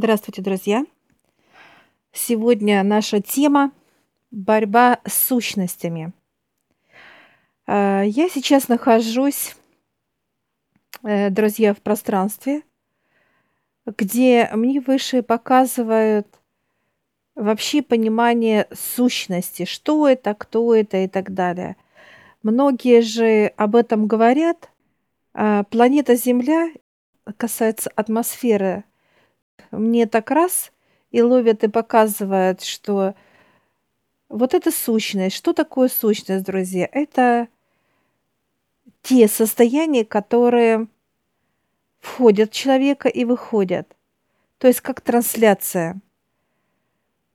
Здравствуйте, друзья! Сегодня наша тема – борьба с сущностями. А, я сейчас нахожусь, э, друзья, в пространстве, где мне выше показывают вообще понимание сущности, что это, кто это и так далее. Многие же об этом говорят. А планета Земля касается атмосферы мне так раз и ловят и показывают, что вот это сущность. Что такое сущность, друзья? Это те состояния, которые входят в человека и выходят. То есть как трансляция.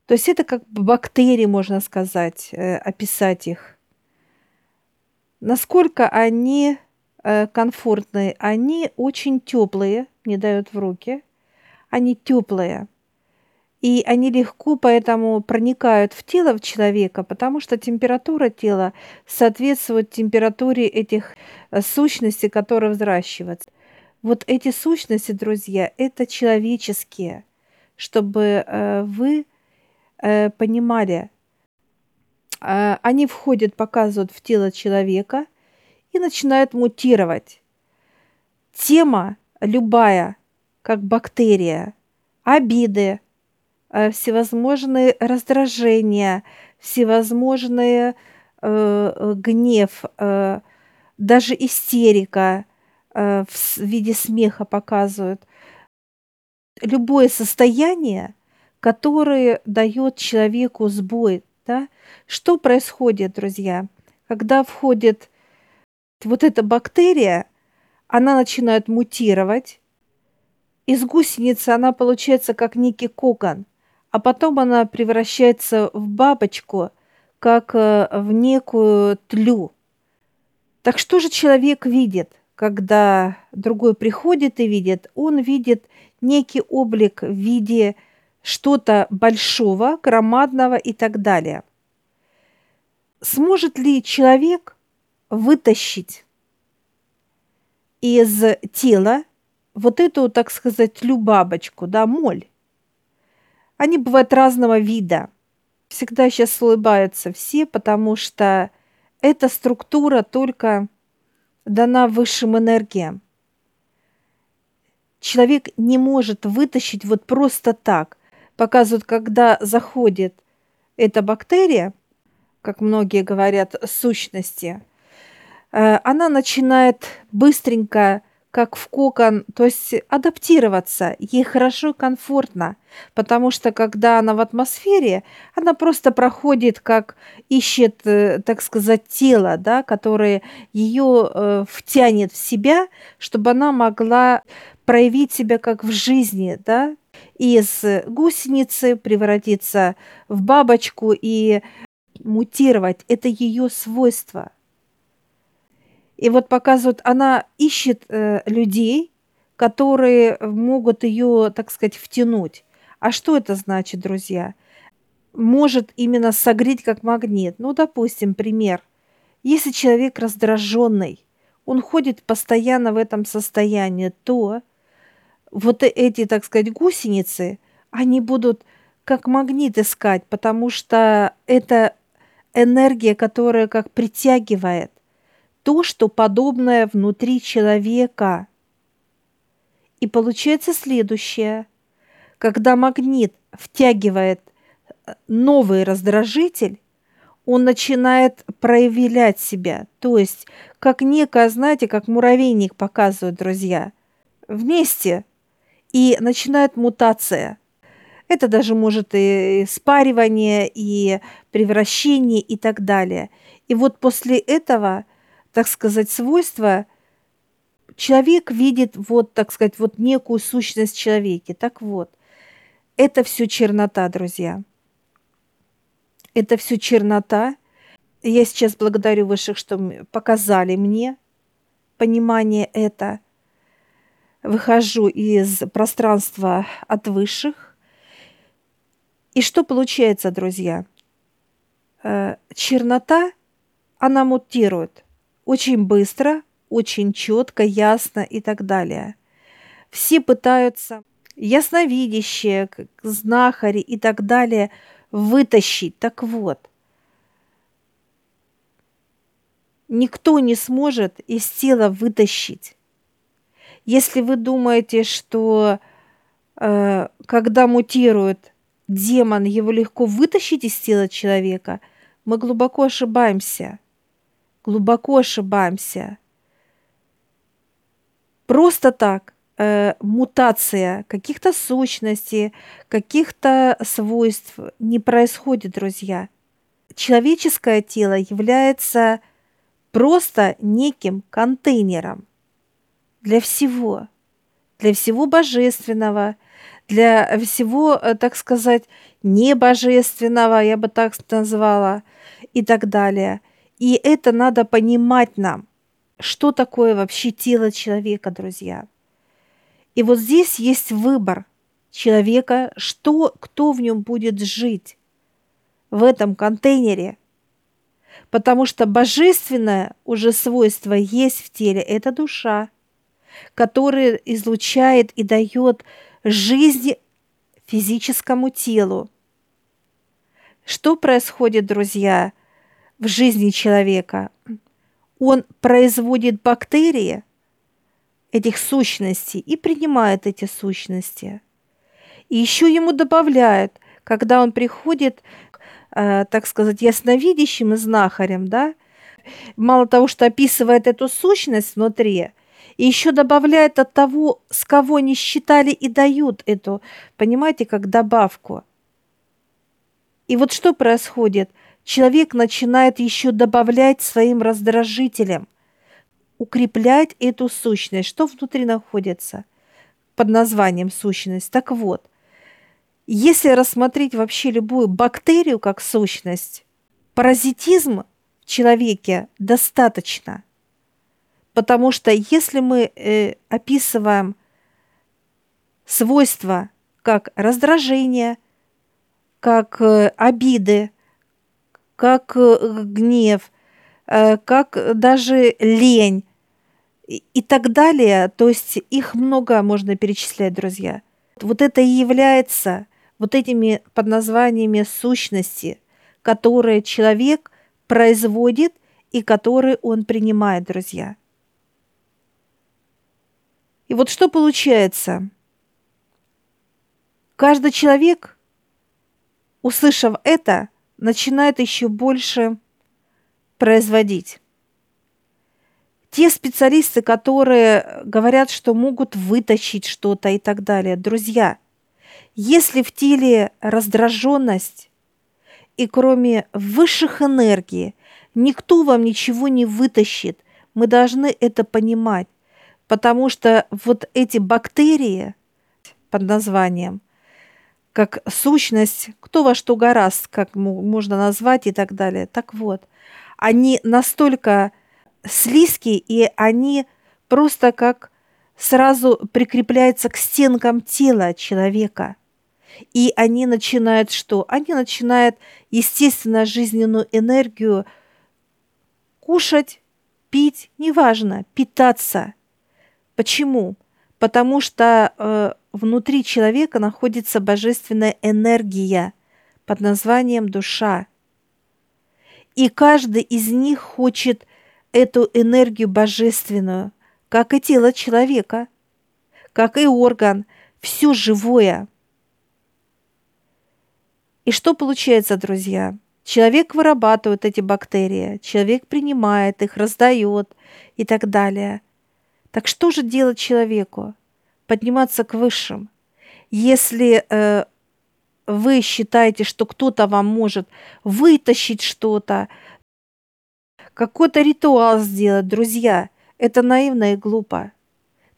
То есть это как бактерии, можно сказать, э, описать их. Насколько они э, комфортные, они очень теплые, не дают в руки – они теплые. И они легко поэтому проникают в тело человека, потому что температура тела соответствует температуре этих э, сущностей, которые взращиваются. Вот эти сущности, друзья, это человеческие, чтобы э, вы э, понимали. Они входят, показывают в тело человека и начинают мутировать. Тема любая – как бактерия, обиды, э, всевозможные раздражения, всевозможные э, э, гнев, э, даже истерика э, в виде смеха показывают. Любое состояние, которое дает человеку сбой. Да? Что происходит, друзья? Когда входит вот эта бактерия, она начинает мутировать, из гусеницы она получается как некий кокон, а потом она превращается в бабочку, как э, в некую тлю. Так что же человек видит, когда другой приходит и видит? Он видит некий облик в виде что-то большого, громадного и так далее. Сможет ли человек вытащить из тела вот эту, так сказать, любабочку, да, моль. Они бывают разного вида. Всегда сейчас улыбаются все, потому что эта структура только дана высшим энергиям. Человек не может вытащить вот просто так. Показывают, когда заходит эта бактерия, как многие говорят, сущности, э, она начинает быстренько как в кокон, то есть адаптироваться. Ей хорошо и комфортно, потому что когда она в атмосфере, она просто проходит, как ищет, э, так сказать, тело, да, которое ее э, втянет в себя, чтобы она могла проявить себя как в жизни, да, из гусеницы превратиться в бабочку и мутировать. Это ее свойство – и вот показывают, она ищет э, людей, которые могут ее, так сказать, втянуть. А что это значит, друзья? Может именно согреть как магнит. Ну, допустим, пример. Если человек раздраженный, он ходит постоянно в этом состоянии, то вот эти, так сказать, гусеницы, они будут как магнит искать, потому что это энергия, которая как притягивает то, что подобное внутри человека. И получается следующее. Когда магнит втягивает э, новый раздражитель, он начинает проявлять себя. То есть, как некое, знаете, как муравейник показывают друзья, вместе. И начинает мутация. Это даже может и спаривание, и превращение, и так далее. И вот после этого – так сказать, свойства, человек видит вот, так сказать, вот некую сущность человека. Так вот, это все чернота, друзья. Это все чернота. Я сейчас благодарю высших, что показали мне понимание это. Выхожу из пространства от высших. И что получается, друзья? Э, чернота, она мутирует очень быстро, очень четко, ясно и так далее. Все пытаются ясновидящие, знахари и так далее вытащить. Так вот, никто не сможет из тела вытащить. Если вы думаете, что э, когда мутирует демон, его легко вытащить из тела человека, мы глубоко ошибаемся. Глубоко ошибаемся. Просто так э, мутация каких-то сущностей, каких-то свойств не происходит, друзья. Человеческое тело является просто неким контейнером для всего, для всего божественного, для всего, э, так сказать, небожественного, я бы так назвала, и так далее. И это надо понимать нам, что такое вообще тело человека, друзья. И вот здесь есть выбор человека, что, кто в нем будет жить в этом контейнере. Потому что божественное уже свойство есть в теле – это душа, которая излучает и дает жизнь физическому телу. Что происходит, друзья, в жизни человека? Он производит бактерии этих сущностей и принимает эти сущности. И еще ему добавляют, когда он приходит, э, так сказать, ясновидящим и знахарем, да, мало того, что описывает эту сущность внутри – и еще добавляет от того, с кого не считали и дают эту, понимаете, как добавку. И вот что происходит? Человек начинает еще добавлять своим раздражителям, укреплять эту сущность. Что внутри находится под названием сущность? Так вот, если рассмотреть вообще любую бактерию как сущность, паразитизм в человеке достаточно – Потому что если мы э, описываем свойства как раздражение, как э, обиды, как э, гнев, э, как даже лень и, так далее, то есть их много можно перечислять, друзья. Вот это и является вот этими под названиями сущности, которые человек производит и которые он принимает, друзья. И вот что получается? Каждый человек, услышав это, начинает еще больше производить. Те специалисты, которые говорят, что могут вытащить что-то и так далее, друзья, если в теле раздраженность и кроме высших энергий никто вам ничего не вытащит, мы должны это понимать потому что вот эти бактерии под названием, как сущность, кто во что гораст, как можно назвать и так далее. Так вот, они настолько слизкие, и они просто как сразу прикрепляются к стенкам тела человека. И они начинают что? Они начинают, естественно, жизненную энергию кушать, пить, неважно, питаться – Почему? Потому что э, внутри человека находится божественная энергия под названием душа. И каждый из них хочет эту энергию божественную, как и тело человека, как и орган, все живое. И что получается, друзья? Человек вырабатывает эти бактерии, человек принимает их, раздает и так далее – так что же делать человеку? Подниматься к высшим. Если э, вы считаете, что кто-то вам может вытащить что-то, какой-то ритуал сделать, друзья, это наивно и глупо.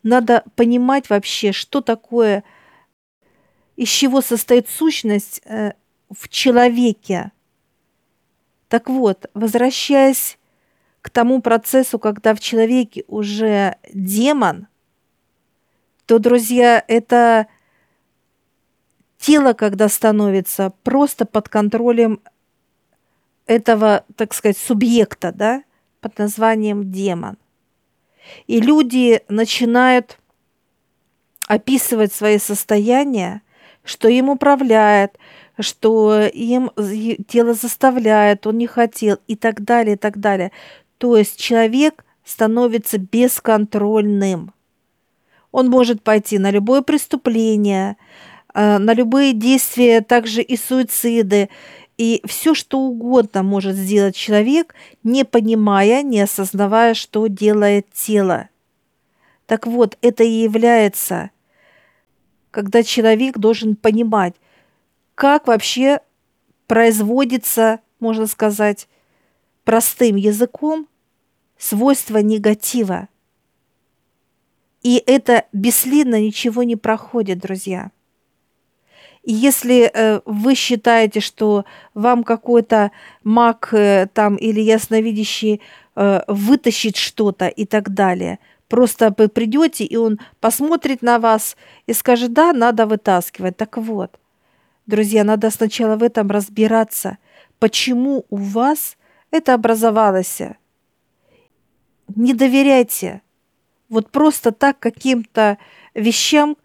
Надо понимать вообще, что такое, из чего состоит сущность э, в человеке. Так вот, возвращаясь к тому процессу, когда в человеке уже демон, то, друзья, это тело, когда становится просто под контролем этого, так сказать, субъекта, да, под названием демон. И люди начинают описывать свои состояния, что им управляет, что им тело заставляет, он не хотел и так далее, и так далее. То есть человек становится бесконтрольным. Он может пойти на любое преступление, э, на любые действия, также и суициды, и все, что угодно может сделать человек, не понимая, не осознавая, что делает тело. Так вот, это и является, когда человек должен понимать, как вообще производится, можно сказать, простым языком свойство негатива. И это бесследно ничего не проходит, друзья. И если э, вы считаете, что вам какой-то маг э, там или ясновидящий э, вытащит что-то и так далее, просто вы придете, и он посмотрит на вас и скажет, да, надо вытаскивать. Так вот, друзья, надо сначала в этом разбираться, почему у вас это образовалось. Не доверяйте вот просто так каким-то вещам,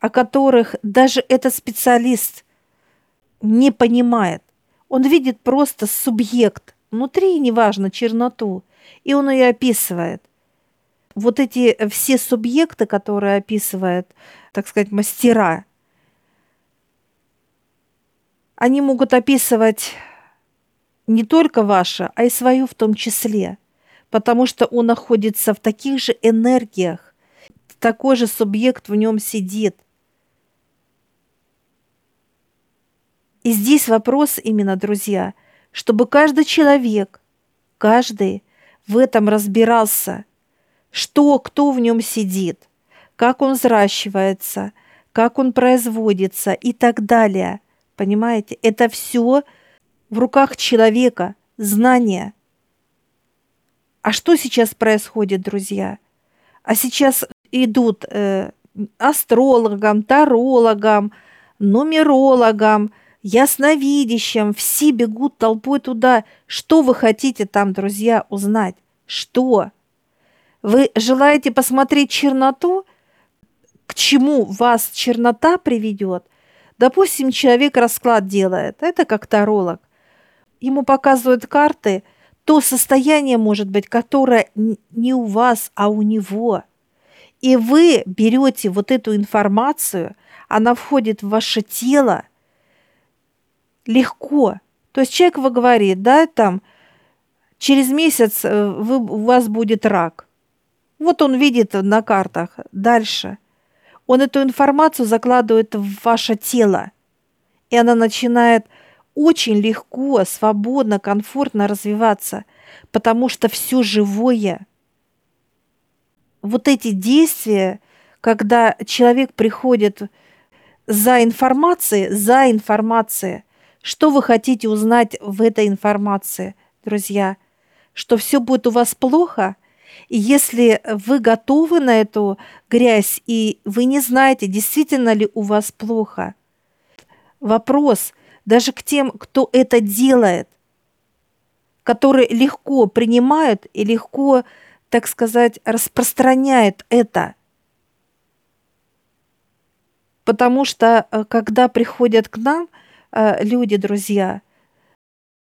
о которых даже этот специалист не понимает. Он видит просто субъект, внутри, неважно, черноту, и он ее описывает. Вот эти все субъекты, которые описывают, так сказать, мастера, они могут описывать не только ваше, а и свое в том числе, потому что он находится в таких же энергиях, такой же субъект в нем сидит. И здесь вопрос именно, друзья, чтобы каждый человек, каждый в этом разбирался, что, кто в нем сидит, как он взращивается, как он производится и так далее. Понимаете, это все в руках человека, знания. А что сейчас происходит, друзья? А сейчас идут э, астрологам, тарологам, нумерологам – ясновидящим, все бегут толпой туда. Что вы хотите там, друзья, узнать? Что? Вы желаете посмотреть черноту? К чему вас чернота приведет? Допустим, человек расклад делает, это как таролог. Ему показывают карты, то состояние, может быть, которое не у вас, а у него. И вы берете вот эту информацию, она входит в ваше тело – легко. То есть человек вы говорит, да, там, через месяц э, вы, у вас будет рак. Вот он видит на картах. Дальше. Он эту информацию закладывает в ваше тело. И она начинает очень легко, свободно, комфортно развиваться, потому что все живое. Вот эти действия, когда человек приходит за информацией, за информацией, что вы хотите узнать в этой информации, друзья? Что все будет у вас плохо? И если вы готовы на эту грязь, и вы не знаете, действительно ли у вас плохо, вопрос даже к тем, кто это делает, которые легко принимают и легко, так сказать, распространяют это. Потому что э, когда приходят к нам – э, люди, друзья.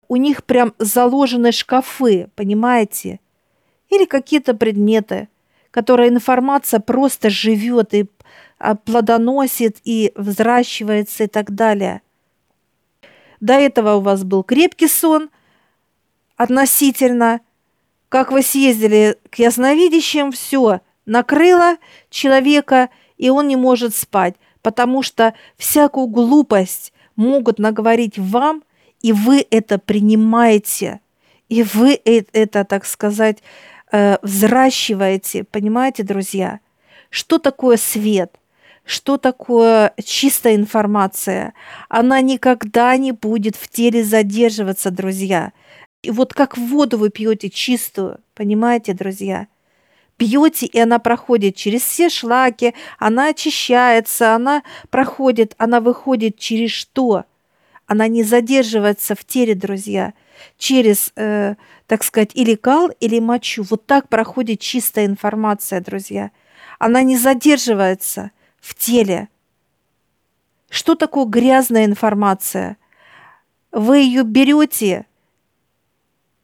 У них прям заложены шкафы, понимаете? Или какие-то предметы, которые информация просто живет и а, плодоносит, и взращивается и так далее. До этого у вас был крепкий сон относительно. Как вы съездили к ясновидящим, все, накрыло человека, и он не может спать, потому что всякую глупость могут наговорить вам, и вы это принимаете, и вы это, так сказать, э, взращиваете, понимаете, друзья? Что такое свет? Что такое чистая информация? Она никогда не будет в теле задерживаться, друзья. И вот как воду вы пьете чистую, понимаете, друзья? пьете, и она проходит через все шлаки, она очищается, она проходит, она выходит через что? Она не задерживается в теле, друзья, через, э, так сказать, или кал, или мочу. Вот так проходит чистая информация, друзья. Она не задерживается в теле. Что такое грязная информация? Вы ее берете,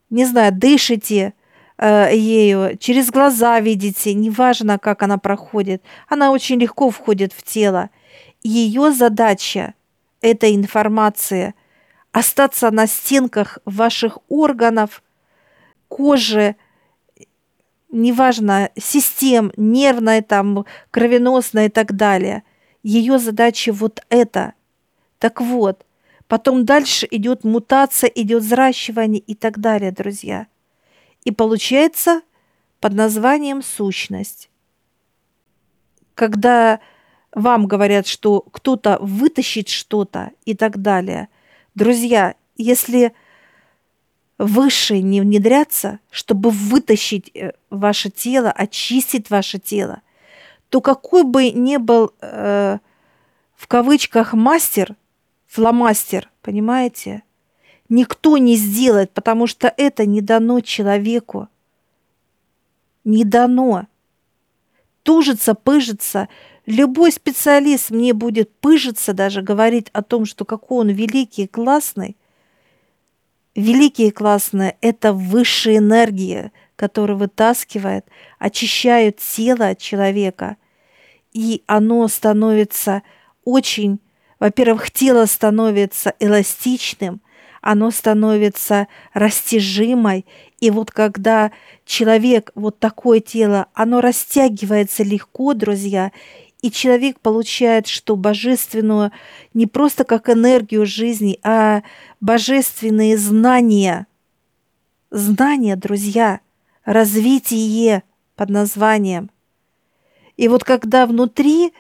не знаю, дышите э, ею, через глаза видите, неважно, как она проходит, она очень легко входит в тело. Ее задача этой информации остаться на стенках ваших органов, кожи, неважно, систем, нервная, там, кровеносная и так далее. Ее задача вот это. Так вот, потом дальше идет мутация, идет взращивание и так далее, друзья. И получается под названием сущность. Когда вам говорят, что кто-то вытащит что-то и так далее. Друзья, если выше не внедряться, чтобы вытащить э, ваше тело, очистить ваше тело, то какой бы ни был э, в кавычках мастер, фломастер, понимаете, никто не сделает, потому что это не дано человеку. Не дано. Тужится, пыжится. Любой специалист мне будет пыжиться, даже говорить о том, что какой он великий классный, Великие классные – это высшая энергия, которая вытаскивает, очищает тело человека. И оно становится очень, во-первых, тело становится эластичным, оно становится растяжимой. И вот когда человек, вот такое тело, оно растягивается легко, друзья, и человек получает что божественную не просто как энергию жизни, а божественные знания. Знания, друзья, развитие под названием. И вот когда внутри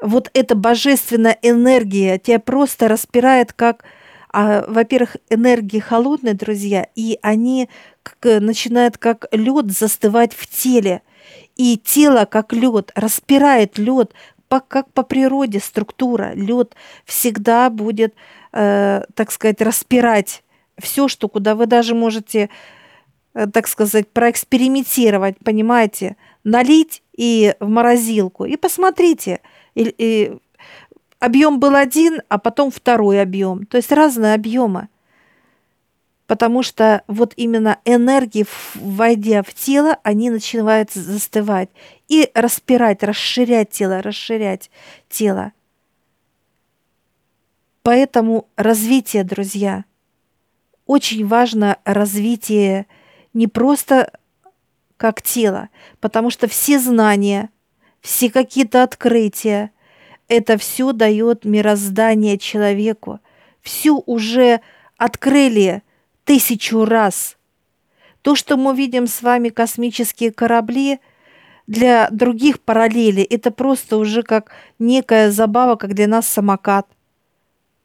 вот эта божественная энергия тебя просто распирает как, а, во-первых, энергии холодные, друзья, и они как, начинают как лед застывать в теле – и тело, как лед, распирает лед, по, как по природе структура. Лед всегда будет, э, так сказать, распирать все, что куда вы даже можете, э, так сказать, проэкспериментировать, понимаете, налить и в морозилку. И посмотрите, и, и объем был один, а потом второй объем. То есть разные объемы потому что вот именно энергии, войдя в тело, они начинают застывать и распирать, расширять тело, расширять тело. Поэтому развитие, друзья, очень важно развитие не просто как тело, потому что все знания, все какие-то открытия, это все дает мироздание человеку. Все уже открыли тысячу раз. То, что мы видим с вами космические корабли, для других параллели это просто уже как некая забава, как для нас самокат.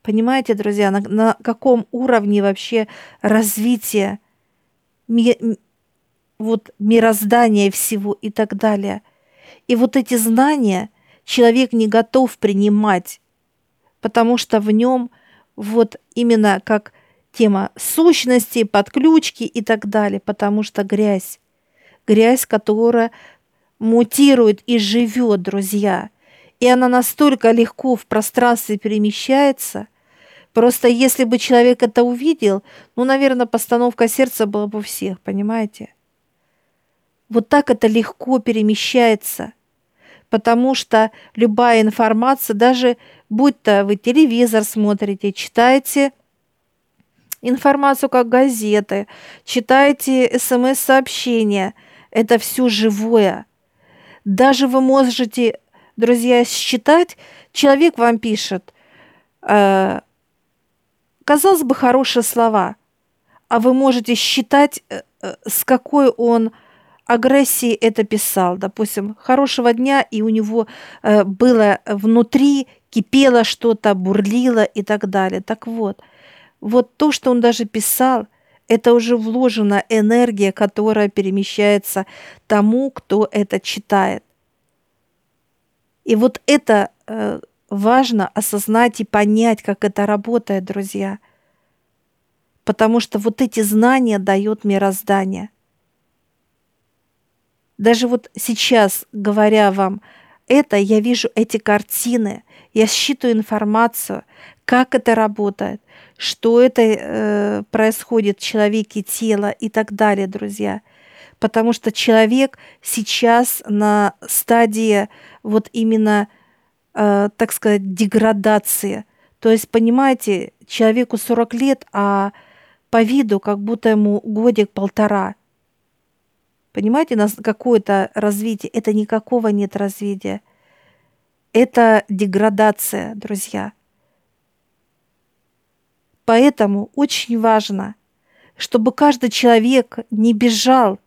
Понимаете, друзья, на, на каком уровне вообще развития ми, вот мироздания всего и так далее. И вот эти знания человек не готов принимать, потому что в нем вот именно как тема сущности, подключки и так далее, потому что грязь, грязь, которая мутирует и живет, друзья, и она настолько легко в пространстве перемещается, просто если бы человек это увидел, ну, наверное, постановка сердца была бы у всех, понимаете? Вот так это легко перемещается, потому что любая информация, даже будь то вы телевизор смотрите, читаете – информацию как газеты, читаете смс-сообщения. Это все живое. Даже вы можете, друзья, считать, человек вам пишет, э, казалось бы, хорошие слова, а вы можете считать, э, э, с какой он агрессии это писал. Допустим, хорошего дня, и у него э, было внутри, кипело что-то, бурлило и так далее. Так вот – вот то, что он даже писал, это уже вложена энергия, которая перемещается тому, кто это читает. И вот это э, важно осознать и понять, как это работает, друзья. Потому что вот эти знания дают мироздание. Даже вот сейчас, говоря вам это, я вижу эти картины, я считываю информацию, как это работает, что это э, происходит в человеке, тело и так далее, друзья. Потому что человек сейчас на стадии вот именно, э, так сказать, деградации. То есть, понимаете, человеку 40 лет, а по виду как будто ему годик-полтора. Понимаете, нас какое-то развитие. Это никакого нет развития. Это деградация, друзья. Поэтому очень важно, чтобы каждый человек не бежал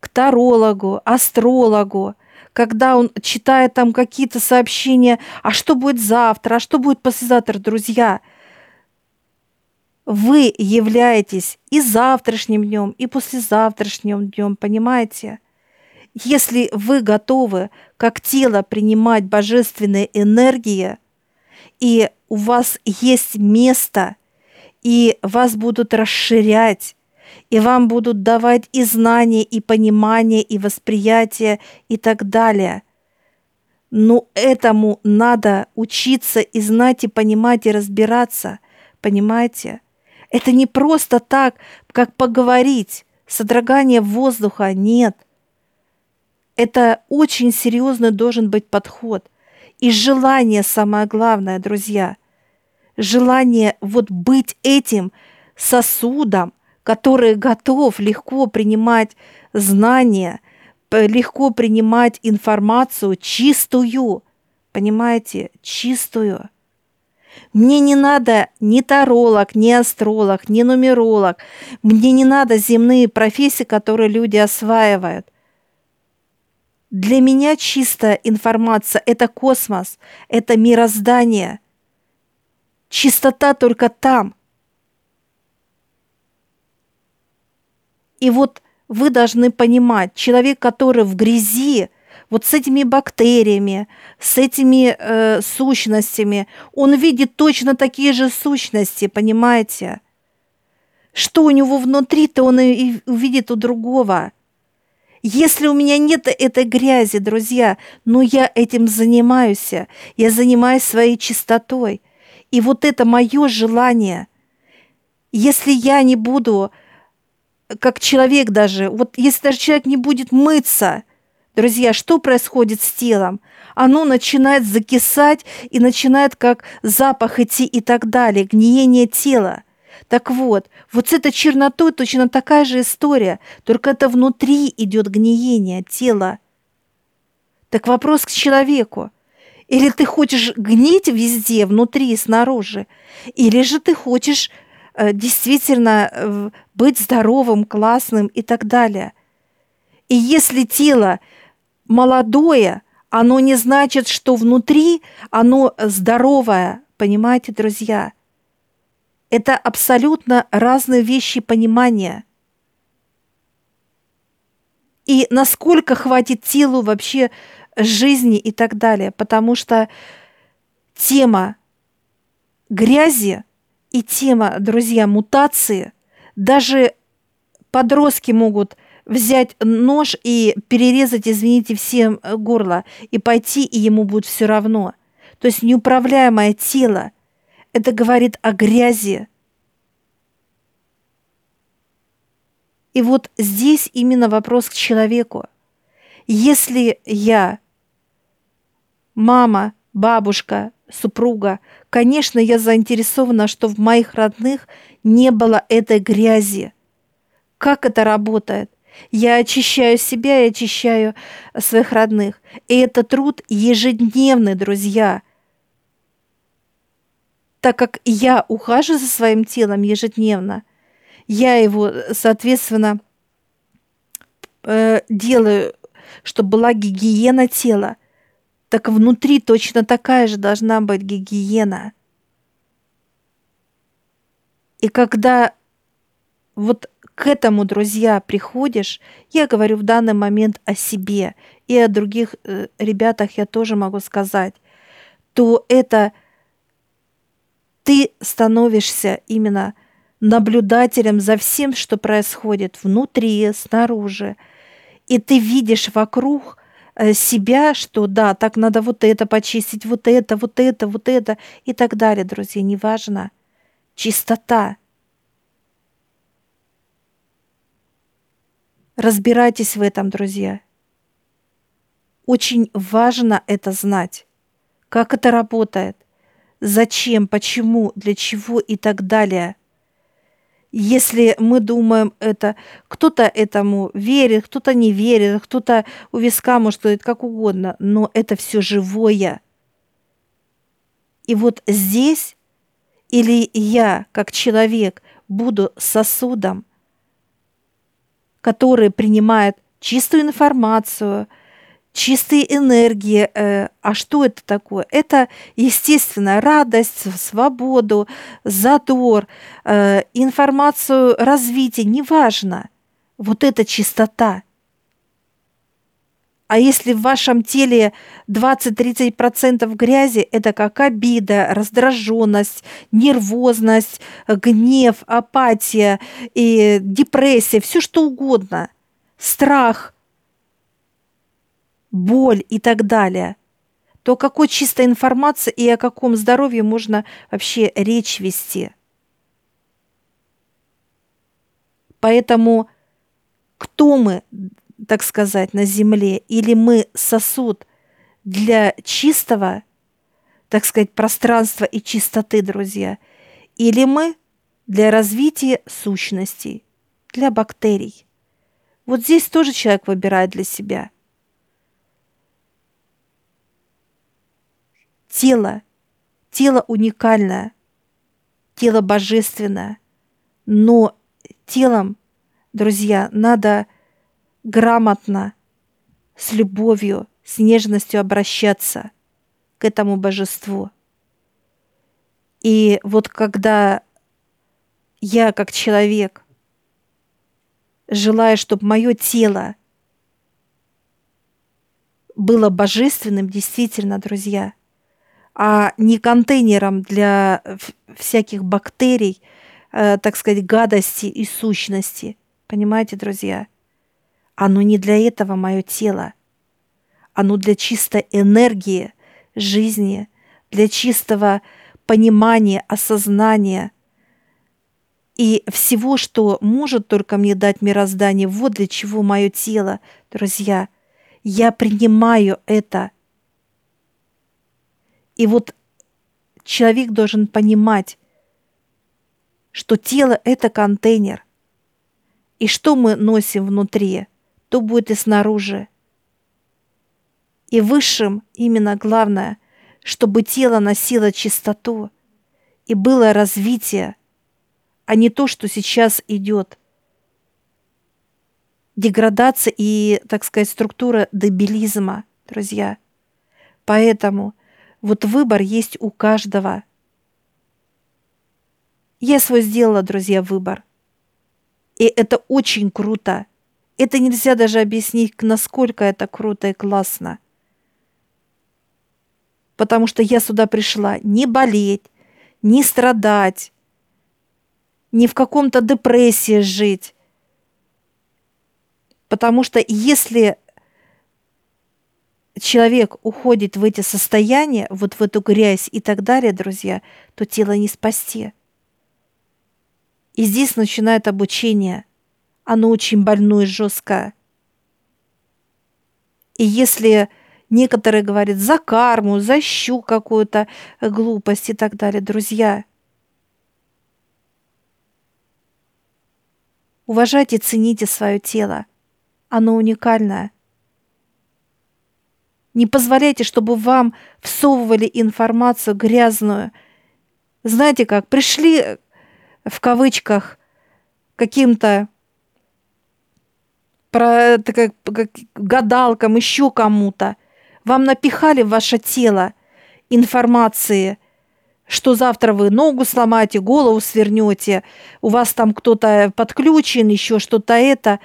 к тарологу, астрологу, когда он читает там какие-то сообщения, а что будет завтра, а что будет послезавтра, друзья. Вы являетесь и завтрашним днем, и послезавтрашним днем, понимаете? Если вы готовы как тело принимать божественные энергии, и у вас есть место, и вас будут расширять, и вам будут давать и знания, и понимание, и восприятие, и так далее. Но этому надо учиться и знать, и понимать, и разбираться. Понимаете? Это не просто так, как поговорить. Содрогание воздуха нет. Это очень серьезный должен быть подход. И желание самое главное, друзья. Желание вот быть этим сосудом, который готов легко принимать знания, легко принимать информацию чистую. Понимаете? Чистую. Мне не надо ни таролог, ни астролог, ни нумеролог. Мне не надо земные профессии, которые люди осваивают. Для меня чистая информация – это космос, это мироздание. Чистота только там. И вот вы должны понимать, человек, который в грязи, вот с этими бактериями, с этими э, сущностями, он видит точно такие же сущности, понимаете? Что у него внутри, то он и увидит у другого – если у меня нет этой грязи, друзья, но я этим занимаюсь, я занимаюсь своей чистотой. И вот это мое желание. Если я не буду, как человек даже, вот если даже человек не будет мыться, друзья, что происходит с телом? Оно начинает закисать и начинает как запах идти и так далее, гниение тела. Так вот, вот с этой чернотой точно такая же история, только это внутри идет гниение тела. Так вопрос к человеку. Или ты хочешь гнить везде, внутри и снаружи, или же ты хочешь э, действительно э, быть здоровым, классным и так далее. И если тело молодое, оно не значит, что внутри оно здоровое, понимаете, друзья – это абсолютно разные вещи понимания. И насколько хватит телу вообще жизни и так далее. Потому что тема грязи и тема, друзья, мутации, даже подростки могут взять нож и перерезать, извините, всем горло, и пойти, и ему будет все равно. То есть неуправляемое тело – это говорит о грязи. И вот здесь именно вопрос к человеку. Если я мама, бабушка, супруга, конечно, я заинтересована, что в моих родных не было этой грязи. Как это работает? Я очищаю себя и очищаю своих родных. И это труд ежедневный, друзья – так как я ухаживаю за своим телом ежедневно, я его, соответственно, э, делаю, чтобы была гигиена тела, так внутри точно такая же должна быть гигиена. И когда вот к этому, друзья, приходишь, я говорю в данный момент о себе и о других э, ребятах я тоже могу сказать, то это – ты становишься именно наблюдателем за всем, что происходит внутри, снаружи. И ты видишь вокруг э, себя, что да, так надо вот это почистить, вот это, вот это, вот это и так далее, друзья, неважно. Чистота. Разбирайтесь в этом, друзья. Очень важно это знать, как это работает, зачем, почему, для чего и так далее. Если мы думаем это, кто-то этому верит, кто-то не верит, кто-то у виска может сказать как угодно, но это все живое. И вот здесь или я, как человек, буду сосудом, который принимает чистую информацию – чистые энергии. Э, а что это такое? Это, естественно, радость, свободу, задор, э, информацию развития, неважно. Вот это чистота. А если в вашем теле 20-30% грязи, это как обида, раздраженность, нервозность, гнев, апатия, и депрессия, все что угодно, страх – боль и так далее, то какой чистой информации и о каком здоровье можно вообще речь вести? Поэтому кто мы, так сказать, на Земле, или мы сосуд для чистого, так сказать, пространства и чистоты, друзья, или мы для развития сущностей, для бактерий. Вот здесь тоже человек выбирает для себя – тело, тело уникальное, тело божественное, но телом, друзья, надо грамотно, с любовью, с нежностью обращаться к этому божеству. И вот когда я как человек желаю, чтобы мое тело было божественным, действительно, друзья – а не контейнером для всяких бактерий, э, так сказать, гадости и сущности. Понимаете, друзья? Оно не для этого мое тело. Оно для чистой энергии жизни, для чистого понимания, осознания и всего, что может только мне дать мироздание. Вот для чего мое тело, друзья. Я принимаю это – и вот человек должен понимать, что тело – это контейнер. И что мы носим внутри, то будет и снаружи. И высшим именно главное, чтобы тело носило чистоту и было развитие, а не то, что сейчас идет. Деградация и, так сказать, структура дебилизма, друзья. Поэтому – вот выбор есть у каждого. Я свой сделала, друзья, выбор. И это очень круто. Это нельзя даже объяснить, насколько это круто и классно. Потому что я сюда пришла не болеть, не страдать, не в каком-то депрессии жить. Потому что если человек уходит в эти состояния, вот в эту грязь и так далее, друзья, то тело не спасти. И здесь начинает обучение. Оно очень больное жесткое. И если некоторые говорят за карму, за щу какую-то глупость и так далее, друзья, уважайте, цените свое тело. Оно уникальное. Не позволяйте, чтобы вам всовывали информацию грязную. Знаете как, пришли в кавычках каким-то про, как, как, гадалкам, еще кому-то. Вам напихали в ваше тело информации, что завтра вы ногу сломаете, голову свернете, у вас там кто-то подключен, еще что-то это.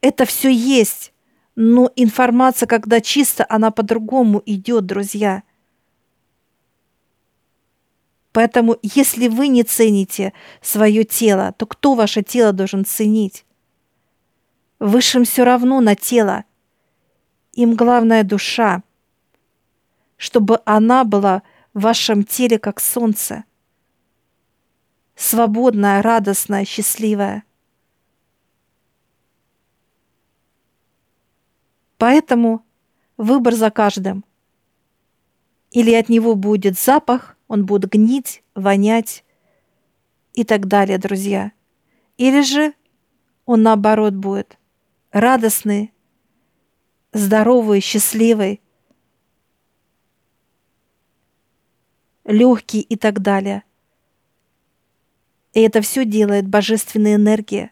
Это все есть. Но информация, когда чисто, она по-другому идет, друзья. Поэтому, если вы не цените свое тело, то кто ваше тело должен ценить? Высшим все равно на тело. Им главная душа, чтобы она была в вашем теле как солнце, свободная, радостная, счастливая. Поэтому выбор за каждым. Или от него будет запах, он будет гнить, вонять и так далее, друзья. Или же он наоборот будет радостный, здоровый, счастливый, легкий и так далее. И это все делает божественная энергия,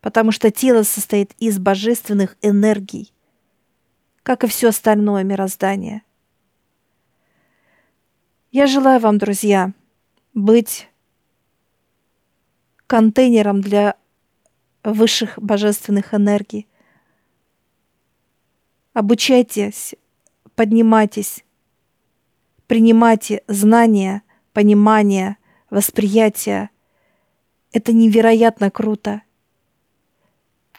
потому что тело состоит из божественных энергий, как и все остальное мироздание. Я желаю вам, друзья, быть контейнером для высших божественных энергий. Обучайтесь, поднимайтесь, принимайте знания, понимание, восприятие. Это невероятно круто.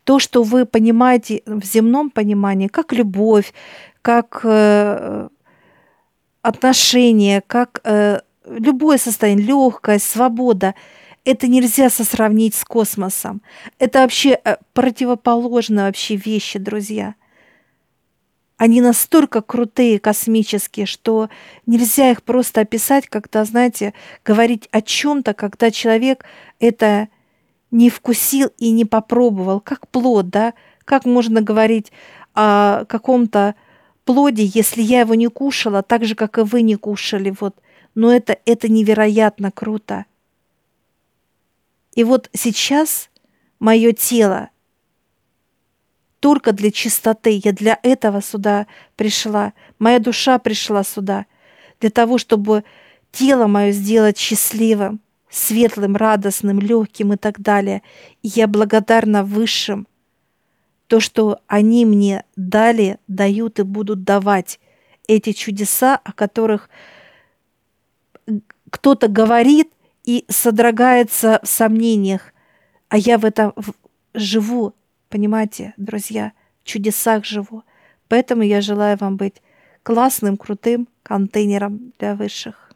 То, что вы понимаете в земном понимании, как любовь, как э, отношения, как э, любое состояние, легкость, свобода – это нельзя сосравнить с космосом. Это вообще э, противоположные вообще вещи, друзья. Они настолько крутые, космические, что нельзя их просто описать, когда, знаете, говорить о чем-то, когда человек это не вкусил и не попробовал, как плод, да? Как можно говорить о каком-то плоде, если я его не кушала, так же, как и вы не кушали, вот. Но это, это невероятно круто. И вот сейчас мое тело только для чистоты, я для этого сюда пришла, моя душа пришла сюда, для того, чтобы тело мое сделать счастливым, светлым, радостным, легким и так далее. И я благодарна высшим, то, что они мне дали, дают и будут давать эти чудеса, о которых кто-то говорит, и содрогается в сомнениях. А я в этом живу, понимаете, друзья, в чудесах живу. Поэтому я желаю вам быть классным, крутым контейнером для высших.